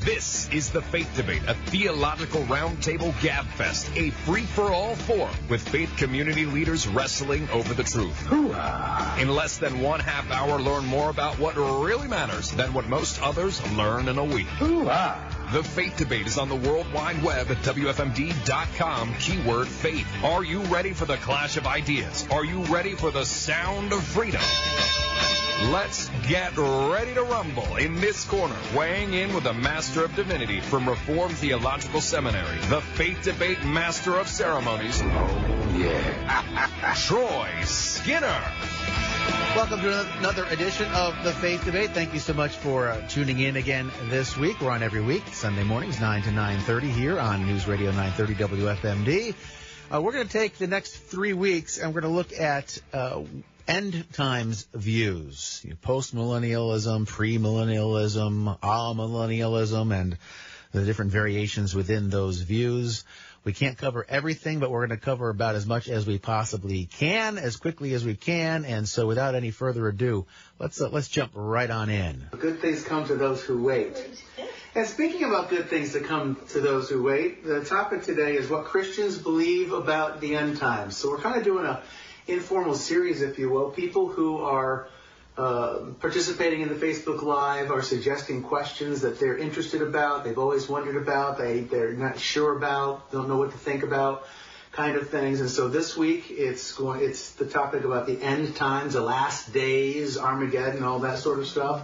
This is the Faith Debate, a theological roundtable gabfest, a free-for-all forum with faith community leaders wrestling over the truth. In less than one half hour, learn more about what really matters than what most others learn in a week. The Faith Debate is on the World Wide Web at WFMD.com, keyword faith. Are you ready for the clash of ideas? Are you ready for the sound of freedom? Let's get ready to rumble in this corner, weighing in with the Master of Divinity from Reformed Theological Seminary, the Faith Debate Master of Ceremonies. Oh, yeah. Troy Skinner. Welcome to another edition of the Faith Debate. Thank you so much for uh, tuning in again this week. We're on every week, Sunday mornings, 9 to 9.30 here on News Radio 930 WFMD. Uh, we're going to take the next three weeks and we're going to look at uh, end times views, you know, post millennialism, pre millennialism, amillennialism, and the different variations within those views. We can't cover everything, but we're going to cover about as much as we possibly can, as quickly as we can. And so, without any further ado, let's uh, let's jump right on in. Good things come to those who wait. And speaking about good things to come to those who wait, the topic today is what Christians believe about the end times. So we're kind of doing a informal series, if you will. People who are uh, participating in the Facebook Live are suggesting questions that they're interested about, they've always wondered about, they, they're not sure about, don't know what to think about, kind of things. And so this week it's going, it's the topic about the end times, the last days, Armageddon, all that sort of stuff.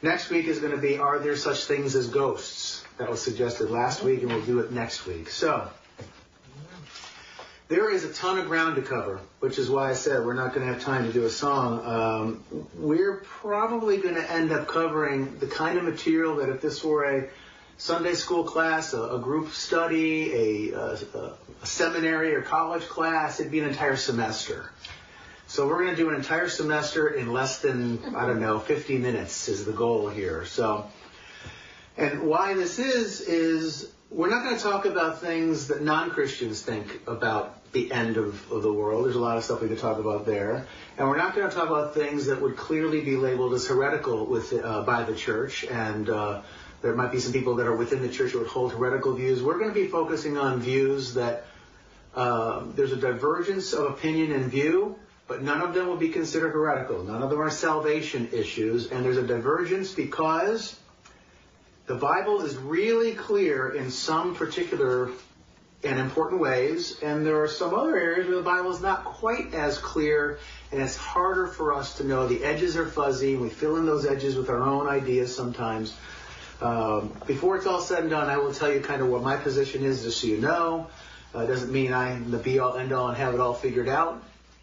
Next week is going to be, are there such things as ghosts? That was suggested last week, and we'll do it next week. So, there is a ton of ground to cover, which is why I said we're not going to have time to do a song. Um, we're probably going to end up covering the kind of material that if this were a Sunday school class, a, a group study, a, a, a, seminary or college class, it'd be an entire semester. So we're going to do an entire semester in less than, I don't know, 50 minutes is the goal here. So, and why this is, is we're not going to talk about things that non-Christians think about the end of, of, the world. There's a lot of stuff we could talk about there. And we're not going to talk about things that would clearly be labeled as heretical with, uh, by the church. And uh, there might be some people that are within the church who would hold heretical views. We're going to be focusing on views that uh, there's a divergence of opinion and view, but none of them will be considered heretical. None of them are salvation issues. And there's a divergence because the Bible is really clear in some particular and important ways, and there are some other areas where the Bible is not quite as clear, and it's harder for us to know. The edges are fuzzy, and we fill in those edges with our own ideas sometimes. Um, before it's all said and done, I will tell you kind of what my position is, just so you know. Uh, it doesn't mean I'm the be-all, end-all, and have it all figured out.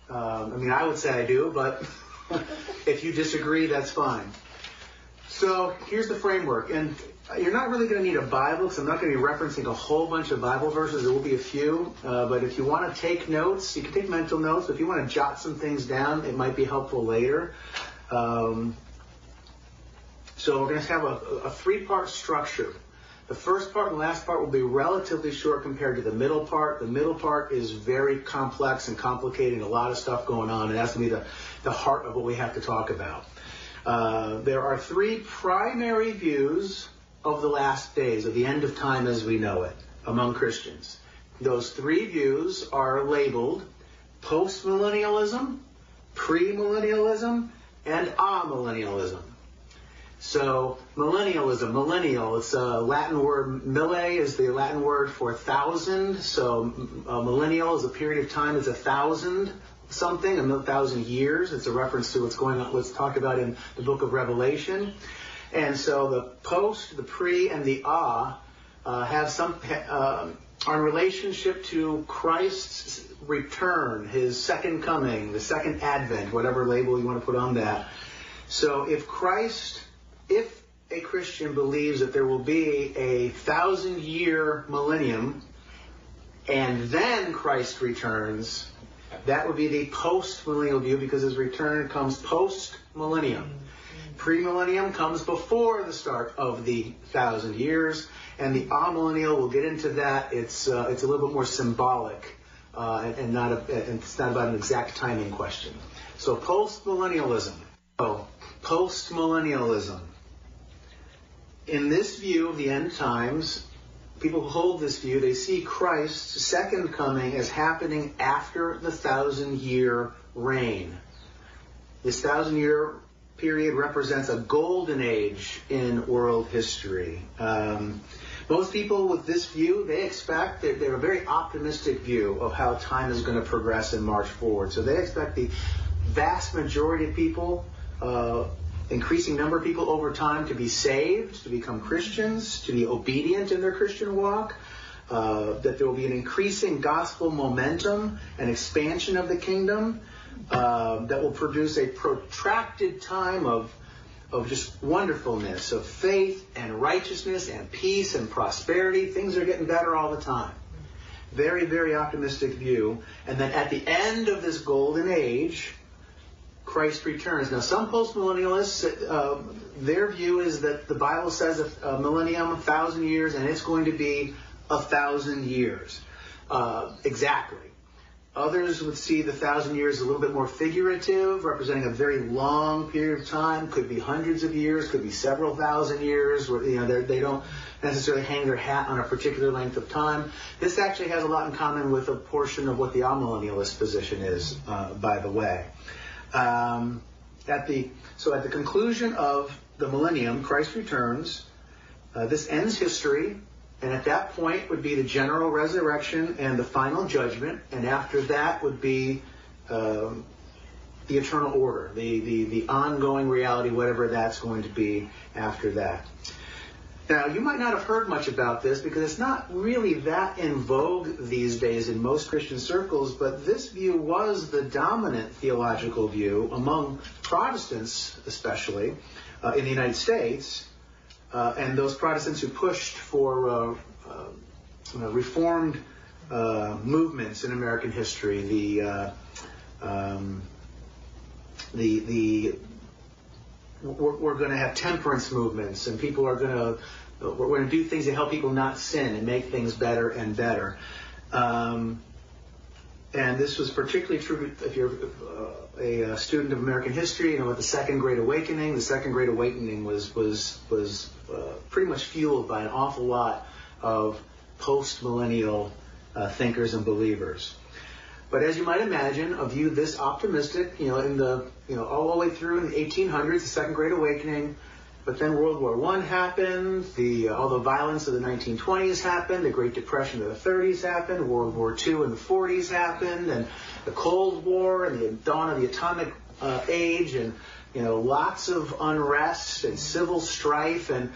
Um, I mean, I would say I do, but if you disagree, that's fine. So here's the framework, and you're not really going to need a Bible because I'm not going to be referencing a whole bunch of Bible verses. There will be a few, uh, but if you want to take notes, you can take mental notes. If you want to jot some things down, it might be helpful later. Um, so we're going to have a, a three-part structure. The first part and last part will be relatively short compared to the middle part. The middle part is very complex and complicated, a lot of stuff going on, and that's going to be the, the heart of what we have to talk about. Uh, there are three primary views of the last days, of the end of time as we know it, among Christians. Those three views are labeled postmillennialism, premillennialism, and amillennialism. So millennialism, millennial, it's a Latin word. Mille is the Latin word for thousand. So millennial is a period of time. It's a thousand something, a thousand years. It's a reference to what's going on, what's talked about in the book of Revelation. And so the post, the pre, and the ah uh, have some uh, are in relationship to Christ's return, his second coming, the second advent, whatever label you want to put on that. So if Christ, if a Christian believes that there will be a thousand year millennium and then Christ returns, that would be the post millennial view because his return comes post millennium. Premillennium comes before the start of the thousand years, and the amillennial, we'll get into that. It's uh, it's a little bit more symbolic, uh, and, and, not a, and it's not about an exact timing question. So post millennialism. Oh, post millennialism. in this view of the end times, people who hold this view, they see Christ's second coming as happening after the thousand year reign. This thousand year period represents a golden age in world history. Um, most people with this view, they expect that they're a very optimistic view of how time is going to progress and march forward. So they expect the vast majority of people, uh, increasing number of people over time, to be saved, to become Christians, to be obedient in their Christian walk. Uh, that there will be an increasing gospel momentum and expansion of the kingdom uh, that will produce a protracted time of of just wonderfulness, of faith and righteousness and peace and prosperity. Things are getting better all the time. Very, very optimistic view. And then at the end of this golden age, Christ returns. Now, some postmillennialists, uh, their view is that the Bible says a, a, millennium, a thousand years, and it's going to be a thousand years. Uh, exactly. Others would see the thousand years a little bit more figurative, representing a very long period of time. Could be hundreds of years, could be several thousand years. Where, you know, they don't necessarily hang their hat on a particular length of time. This actually has a lot in common with a portion of what the amillennialist position is, uh, by the way. Um, at the so at the conclusion of the millennium, Christ returns. Uh, this ends history. And at that point would be the general resurrection and the final judgment. And after that would be um, the eternal order, the, the, the ongoing reality, whatever that's going to be after that. Now, you might not have heard much about this because it's not really that in vogue these days in most Christian circles, but this view was the dominant theological view among Protestants, especially uh, in the United States uh, and those Protestants who pushed for uh, uh, reformed uh, movements in American history, the uh, um, the the we're, we're going to have temperance movements, and people are going to we're going to do things to help people not sin and make things better and better. Um, and this was particularly true if you're uh, a, a, student of American history. You know, with the Second Great Awakening, the Second Great Awakening was was was uh, pretty much fueled by an awful lot of post-millennial uh, thinkers and believers. But as you might imagine, a view this optimistic, you know, in the you know all the way through in the 1800s, the Second Great Awakening, but then World War I happened, the, uh, all the violence of the 1920s happened, the Great Depression of the 30s happened, World War II in the 40s happened, and the Cold War and the dawn of the atomic uh, age, and you know lots of unrest and civil strife, and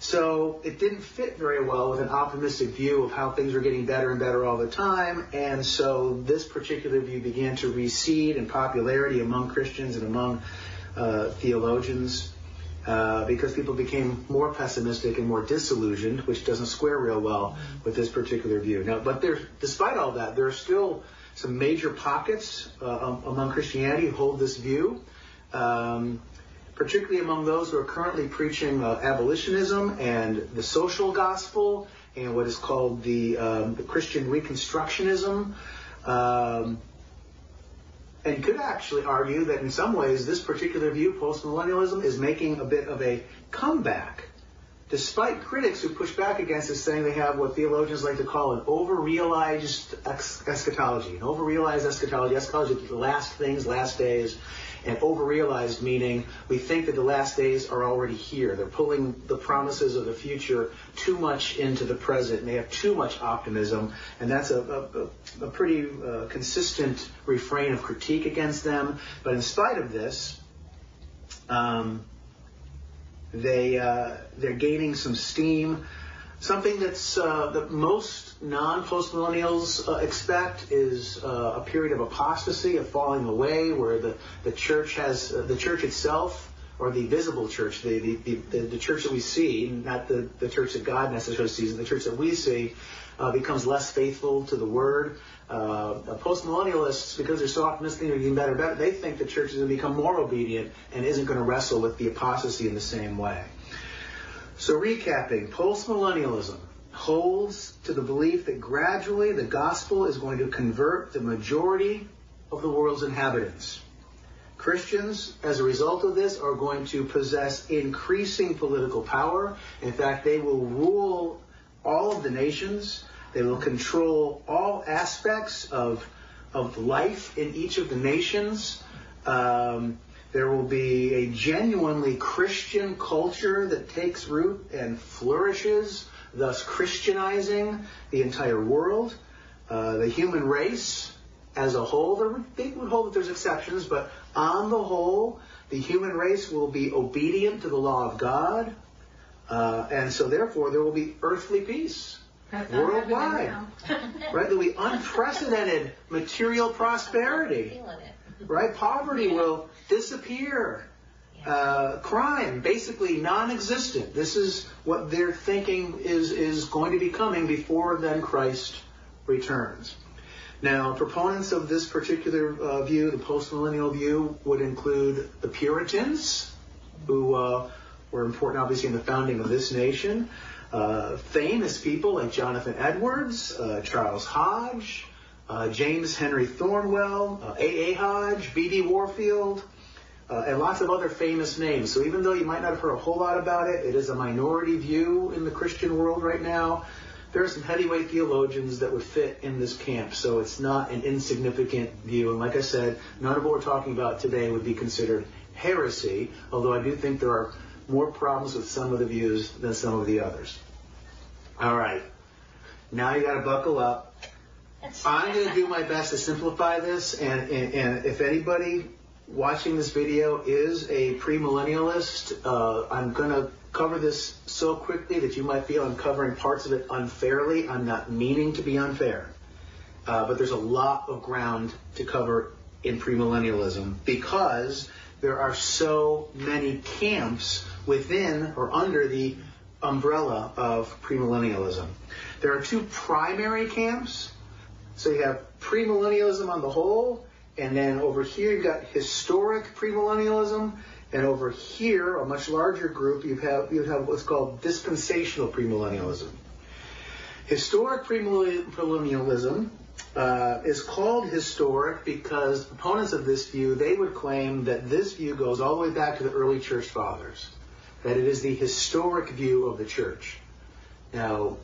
so it didn't fit very well with an optimistic view of how things were getting better and better all the time, and so this particular view began to recede in popularity among Christians and among uh, theologians. Uh, because people became more pessimistic and more disillusioned, which doesn't square real well with this particular view. Now, but there, despite all that, there are still some major pockets uh, among Christianity who hold this view, um, particularly among those who are currently preaching uh, abolitionism and the social gospel and what is called the, um, the Christian Reconstructionism. Um, and could actually argue that in some ways this particular view, postmillennialism, is making a bit of a comeback, despite critics who push back against this, saying they have what theologians like to call an overrealized eschatology. An over-realized eschatology, eschatology, the last things, last days, and overrealized meaning we think that the last days are already here. They're pulling the promises of the future too much into the present, and they have too much optimism, and that's a, a, a pretty uh, consistent refrain of critique against them. But in spite of this, um, they uh, they're gaining some steam. Something that's uh, that most non-postmillennials uh, expect is uh, a period of apostasy, of falling away, where the, the church has uh, the church itself, or the visible church, the, the, the, the, church that we see, not the, the church that God necessarily sees, the church that we see, uh, becomes less faithful to the word. Uh, postmillennialists, because they're so optimistic they're getting better, better, they think the church is going to become more obedient and isn't going to wrestle with the apostasy in the same way. So recapping, postmillennialism holds to the belief that gradually the gospel is going to convert the majority of the world's inhabitants. Christians, as a result of this, are going to possess increasing political power. In fact, they will rule all of the nations. They will control all aspects of, of life in each of the nations. Um, there will be a genuinely Christian culture that takes root and flourishes, thus Christianizing the entire world. Uh, the human race as a whole, there would, they would hold that there's exceptions, but on the whole, the human race will be obedient to the law of God, uh, and so therefore there will be earthly peace worldwide. right? There'll be unprecedented material prosperity. Right? Poverty will disappear. Uh, crime basically non-existent. This is what they're thinking is is going to be coming before then Christ returns. Now, proponents of this particular uh, view, the postmillennial view, would include the Puritans, who uh, were important, obviously, in the founding of this nation. Uh, famous people like Jonathan Edwards, uh, Charles Hodge, uh, James Henry Thornwell, A.A. Hodge, B.D. Warfield, Uh, and lots of other famous names. So even though you might not have heard a whole lot about it, it is a minority view in the Christian world right now there are some heavyweight theologians that would fit in this camp, so it's not an insignificant view. And like I said, none of what we're talking about today would be considered heresy, although I do think there are more problems with some of the views than some of the others. All right. Now you got to buckle up. I'm going to do my best to simplify this, and, and, and if anybody watching this video is a premillennialist, uh, I'm going to cover this so quickly that you might feel I'm covering parts of it unfairly. I'm not meaning to be unfair. Uh, but there's a lot of ground to cover in premillennialism because there are so many camps within or under the umbrella of premillennialism. There are two primary camps. So you have premillennialism on the whole, and then over here you've got historic premillennialism, and over here, a much larger group, you have you have what's called dispensational premillennialism. Historic premillennialism uh, is called historic because opponents of this view they would claim that this view goes all the way back to the early church fathers, that it is the historic view of the church. Now,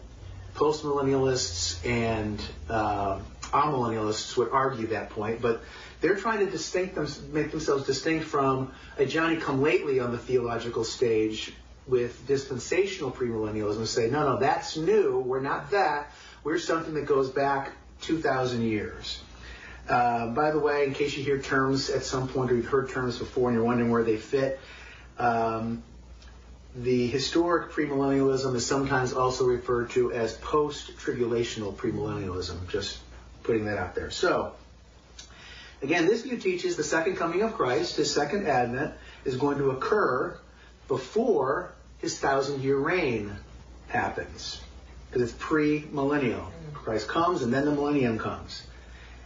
postmillennialists and uh, amillennialists would argue that point, but they're trying to distinct them, make themselves distinct from a Johnny come lately on the theological stage with dispensational premillennialism and say, no, no, that's new. We're not that. We're something that goes back 2,000 years. Uh, by the way, in case you hear terms at some point or you've heard terms before and you're wondering where they fit, um, the historic premillennialism is sometimes also referred to as post-tribulational premillennialism. Just putting that out there. So, Again, this view teaches the second coming of Christ, his second advent, is going to occur before his thousand year reign happens. Because it's pre-millennial. Christ comes and then the millennium comes.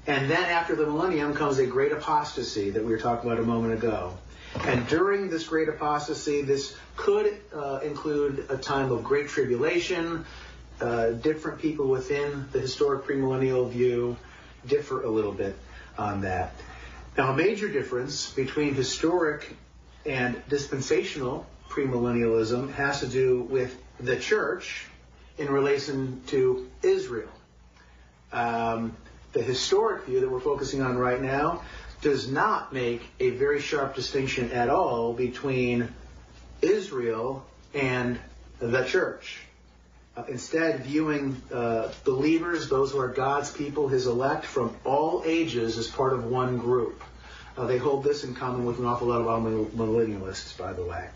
And then after the millennium comes a great apostasy that we were talking about a moment ago. And during this great apostasy, this could uh, include a time of great tribulation. Uh, different people within the historic premillennial view differ a little bit on that. Now, a major difference between historic and dispensational premillennialism has to do with the church in relation to Israel. Um, the historic view that we're focusing on right now does not make a very sharp distinction at all between Israel and the church. Uh, instead, viewing uh, believers, those who are God's people, his elect from all ages, as part of one group. Uh, they hold this in common with an awful lot of millennialists, by the way.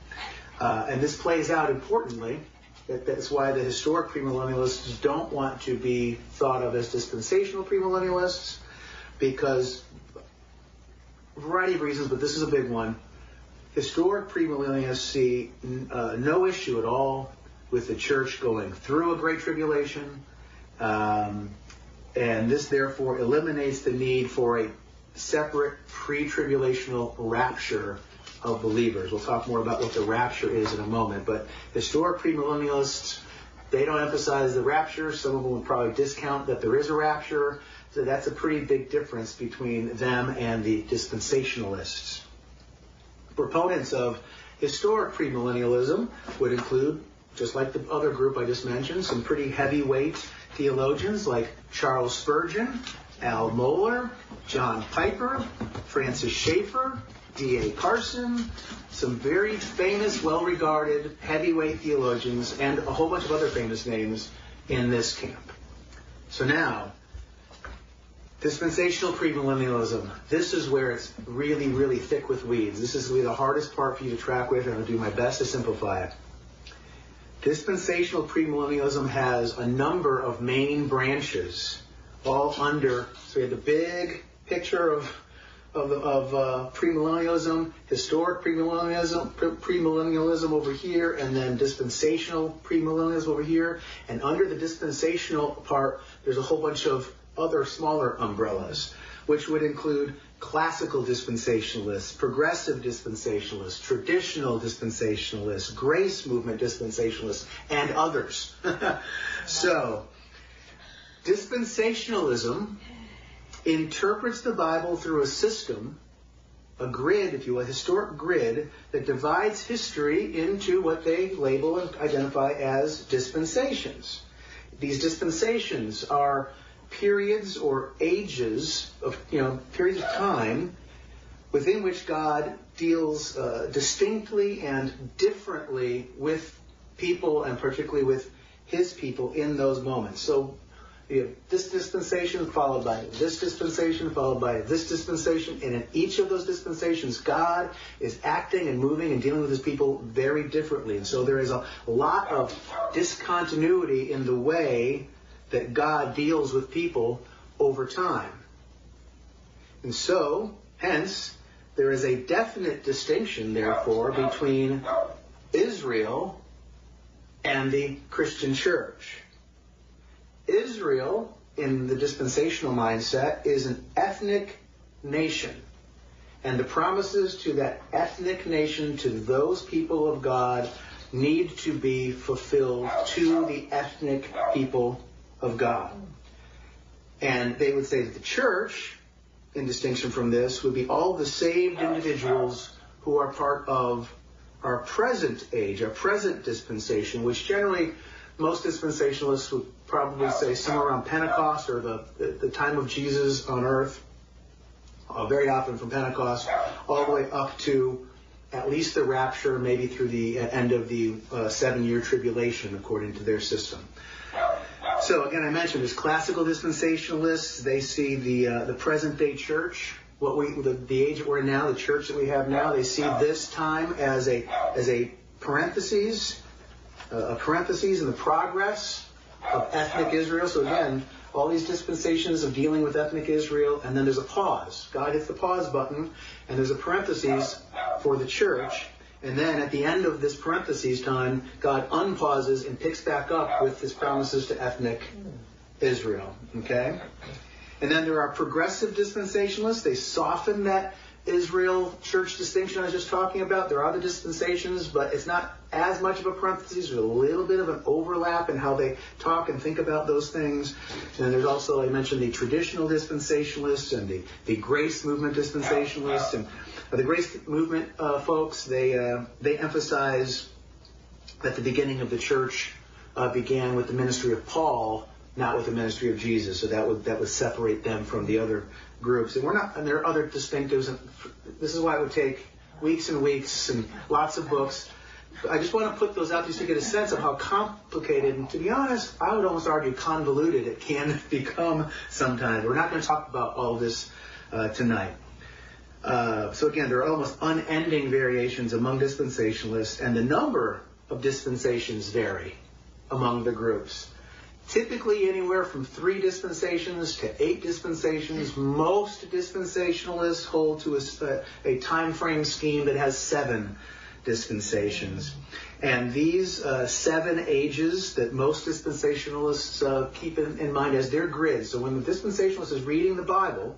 Uh, and this plays out importantly. That, that's why the historic premillennialists don't want to be thought of as dispensational premillennialists, because a variety of reasons, but this is a big one. Historic premillennialists see uh, no issue at all with the church going through a great tribulation. Um, and this therefore eliminates the need for a separate pre-tribulational rapture of believers. We'll talk more about what the rapture is in a moment. But historic premillennialists, they don't emphasize the rapture. Some of them would probably discount that there is a rapture. So that's a pretty big difference between them and the dispensationalists. Proponents of historic premillennialism would include, just like the other group I just mentioned, some pretty heavyweight theologians like Charles Spurgeon, Al Mohler, John Piper, Francis Schaeffer, D.A. Carson, some very famous, well-regarded heavyweight theologians, and a whole bunch of other famous names in this camp. So now, dispensational premillennialism. This is where it's really, really thick with weeds. This is really the hardest part for you to track with, and I'll do my best to simplify it. Dispensational premillennialism has a number of main branches, all under. So we have the big picture of of, of uh, premillennialism, historic premillennialism, premillennialism over here, and then dispensational premillennialism over here. And under the dispensational part, there's a whole bunch of other smaller umbrellas, which would include classical dispensationalists, progressive dispensationalists, traditional dispensationalists, grace movement dispensationalists, and others. so, dispensationalism interprets the Bible through a system, a grid, if you will, a historic grid that divides history into what they label and identify as dispensations. These dispensations are periods or ages of, you know, periods of time within which God deals uh, distinctly and differently with people and particularly with his people in those moments. So you have this dispensation followed by this dispensation followed by this dispensation, and in each of those dispensations, God is acting and moving and dealing with his people very differently. And so there is a lot of discontinuity in the way that God deals with people over time. And so, hence, there is a definite distinction, therefore, between Israel and the Christian church. Israel, in the dispensational mindset, is an ethnic nation. And the promises to that ethnic nation, to those people of God, need to be fulfilled to the ethnic people of God. And they would say that the church, in distinction from this, would be all the saved individuals who are part of our present age, our present dispensation, which generally most dispensationalists would probably say somewhere around Pentecost or the, the, the time of Jesus on earth, uh, very often from Pentecost, all the way up to at least the rapture, maybe through the end of the uh, seven year tribulation, according to their system. So again, I mentioned there's classical dispensationalists. They see the uh, the present day church, what we the, the age that we're in now, the church that we have now. They see this time as a as a parentheses a parentheses in the progress of ethnic Israel. So again, all these dispensations of dealing with ethnic Israel, and then there's a pause. God hits the pause button, and there's a parentheses for the church. And then at the end of this parentheses time, God unpauses and picks back up with his promises to ethnic Israel. Okay? And then there are progressive dispensationalists. They soften that Israel church distinction I was just talking about. There are the dispensations, but it's not as much of a parenthesis. There's a little bit of an overlap in how they talk and think about those things. And there's also, I mentioned, the traditional dispensationalists and the, the grace movement dispensationalists. And the grace movement uh, folks, they, uh, they emphasize that the beginning of the church uh, began with the ministry of Paul, not with the ministry of Jesus. So that would, that would separate them from the other groups. And we're not, and there are other distinctives. And this is why it would take weeks and weeks and lots of books. I just want to put those out just to get a sense of how complicated, and to be honest, I would almost argue convoluted it can become sometimes. We're not going to talk about all this uh, tonight. Uh, so again, there are almost unending variations among dispensationalists, and the number of dispensations vary among the groups typically anywhere from three dispensations to eight dispensations. Most dispensationalists hold to a, a time frame scheme that has seven dispensations. And these uh, seven ages that most dispensationalists uh, keep in, in mind as their grid. So when the dispensationalist is reading the Bible,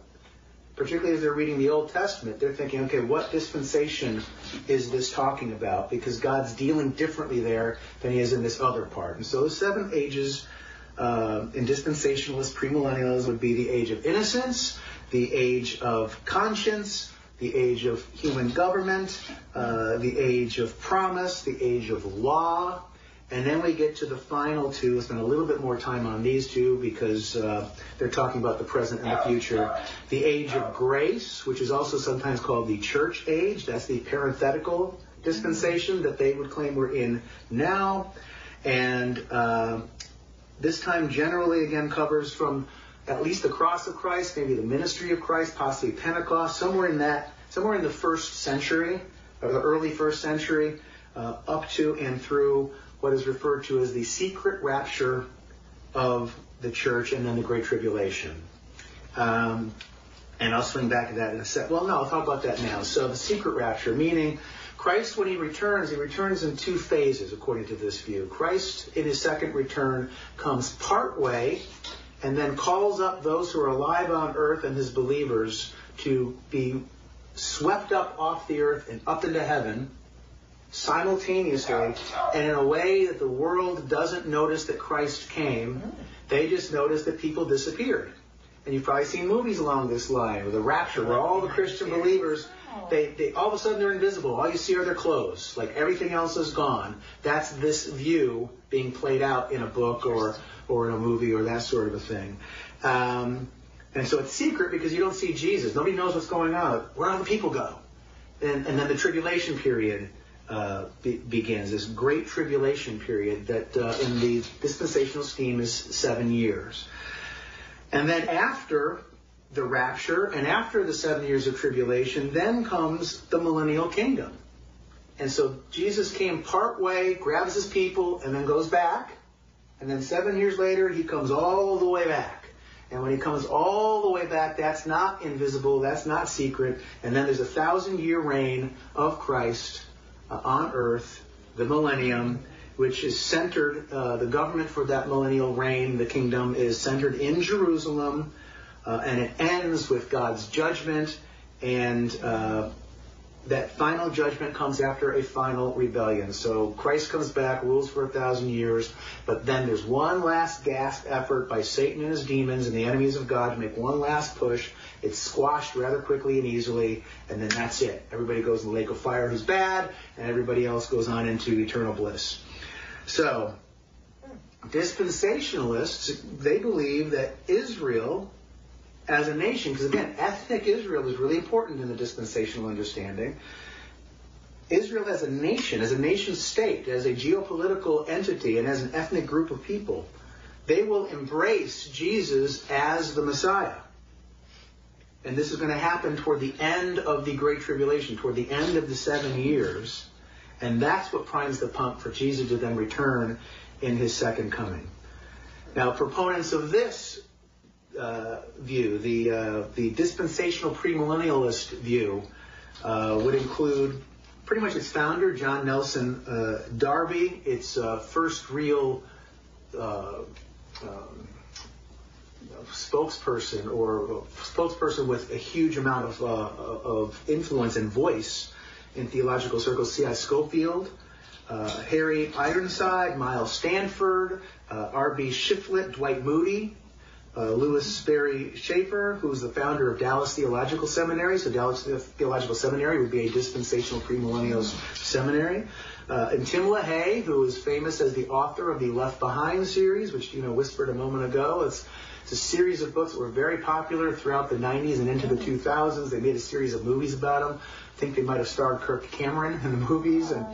particularly as they're reading the Old Testament, they're thinking, okay, what dispensation is this talking about? Because God's dealing differently there than he is in this other part. And so the seven ages uh, in dispensationalist premillennialism would be the age of innocence, the age of conscience, the age of human government, uh, the age of promise, the age of law, and then we get to the final two. We'll spend a little bit more time on these two because uh, they're talking about the present and the future. The age of grace, which is also sometimes called the church age. That's the parenthetical dispensation that they would claim we're in now. And uh, this time generally, again, covers from at least the cross of Christ, maybe the ministry of Christ, possibly Pentecost, somewhere in that, somewhere in the first century, or the early first century, uh, up to and through what is referred to as the secret rapture of the church and then the Great Tribulation. Um, and I'll swing back to that in a sec. Well, no, I'll talk about that now. So the secret rapture, meaning Christ, when he returns, he returns in two phases, according to this view. Christ, in his second return, comes part way and then calls up those who are alive on earth and his believers to be swept up off the earth and up into heaven simultaneously and in a way that the world doesn't notice that Christ came. They just notice that people disappeared. And you've probably seen movies along this line, with the rapture, where all the Christian believers, they, they all of a sudden they're invisible. All you see are their clothes. Like everything else is gone. That's this view being played out in a book or, or in a movie or that sort of a thing. Um, and so it's secret because you don't see Jesus. Nobody knows what's going on. Where all the people go? And, and then the tribulation period uh, be, begins, this great tribulation period that uh, in the dispensational scheme is seven years. And then after the rapture and after the seven years of tribulation, then comes the millennial kingdom. And so Jesus came part way, grabs his people, and then goes back. And then seven years later, he comes all the way back. And when he comes all the way back, that's not invisible, that's not secret. And then there's a thousand year reign of Christ uh, on earth, the millennium, which is centered, uh, the government for that millennial reign, the kingdom, is centered in Jerusalem, uh, and it ends with God's judgment, and uh, that final judgment comes after a final rebellion. So Christ comes back, rules for a thousand years, but then there's one last gasp effort by Satan and his demons and the enemies of God to make one last push it's squashed rather quickly and easily, and then that's it. Everybody goes in the lake of fire who's bad, and everybody else goes on into eternal bliss. So, dispensationalists, they believe that Israel as a nation, because again, ethnic Israel is really important in the dispensational understanding. Israel as a nation, as a nation state, as a geopolitical entity, and as an ethnic group of people, they will embrace Jesus as the Messiah. And this is going to happen toward the end of the Great Tribulation, toward the end of the seven years. And that's what primes the pump for Jesus to then return in his second coming. Now, proponents of this uh, view, the, uh, the dispensational premillennialist view, uh, would include pretty much its founder, John Nelson uh, Darby, its uh, first real uh, um, spokesperson or spokesperson with a huge amount of, of influence and voice in theological circles, C.I. Scofield, uh, Harry Ironside, Miles Stanford, R.B. Shiflett, Dwight Moody, uh, Lewis Sperry Chafer, who's the founder of Dallas Theological Seminary. So Dallas Theological Seminary would be a dispensational premillennialist seminary. Uh, and Tim LaHaye, who is famous as the author of the Left Behind series, which you know whispered a moment ago. It's it's a series of books that were very popular throughout the 90s and into the 2000s. They made a series of movies about them. I think they might have starred Kirk Cameron in the movies. And,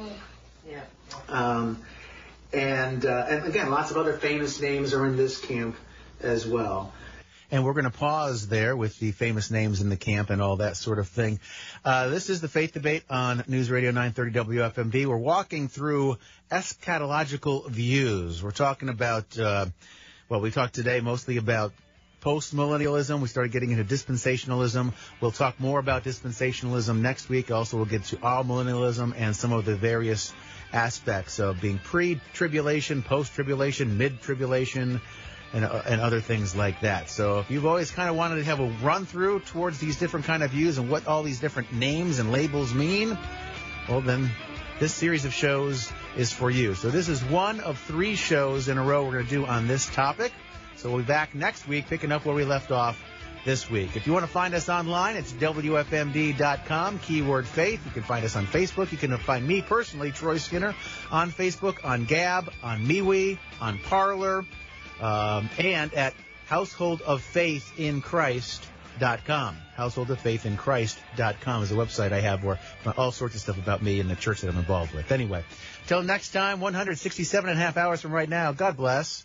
yeah. Um, and, uh, and again, lots of other famous names are in this camp as well. And we're going to pause there with the famous names in the camp and all that sort of thing. Uh, this is the Faith Debate on News Radio 930 WFMD. We're walking through eschatological views. We're talking about uh, well, we talked today mostly about post-millennialism. We started getting into dispensationalism. We'll talk more about dispensationalism next week. Also, we'll get to amillennialism and some of the various aspects of being pre-tribulation, post-tribulation, mid-tribulation, and, uh, and other things like that. So if you've always kind of wanted to have a run through towards these different kind of views and what all these different names and labels mean, well then this series of shows is for you. So this is one of three shows in a row we're going to do on this topic. So we'll be back next week picking up where we left off this week. If you want to find us online, it's WFMD.com, keyword faith. You can find us on Facebook. You can find me personally, Troy Skinner, on Facebook, on Gab, on MeWe, on Parler, um, and at Household of Faith in Christ com. Household of Faith in Christ.com is a website I have where all sorts of stuff about me and the church that I'm involved with. Anyway, till next time, 167 and a half hours from right now, God bless.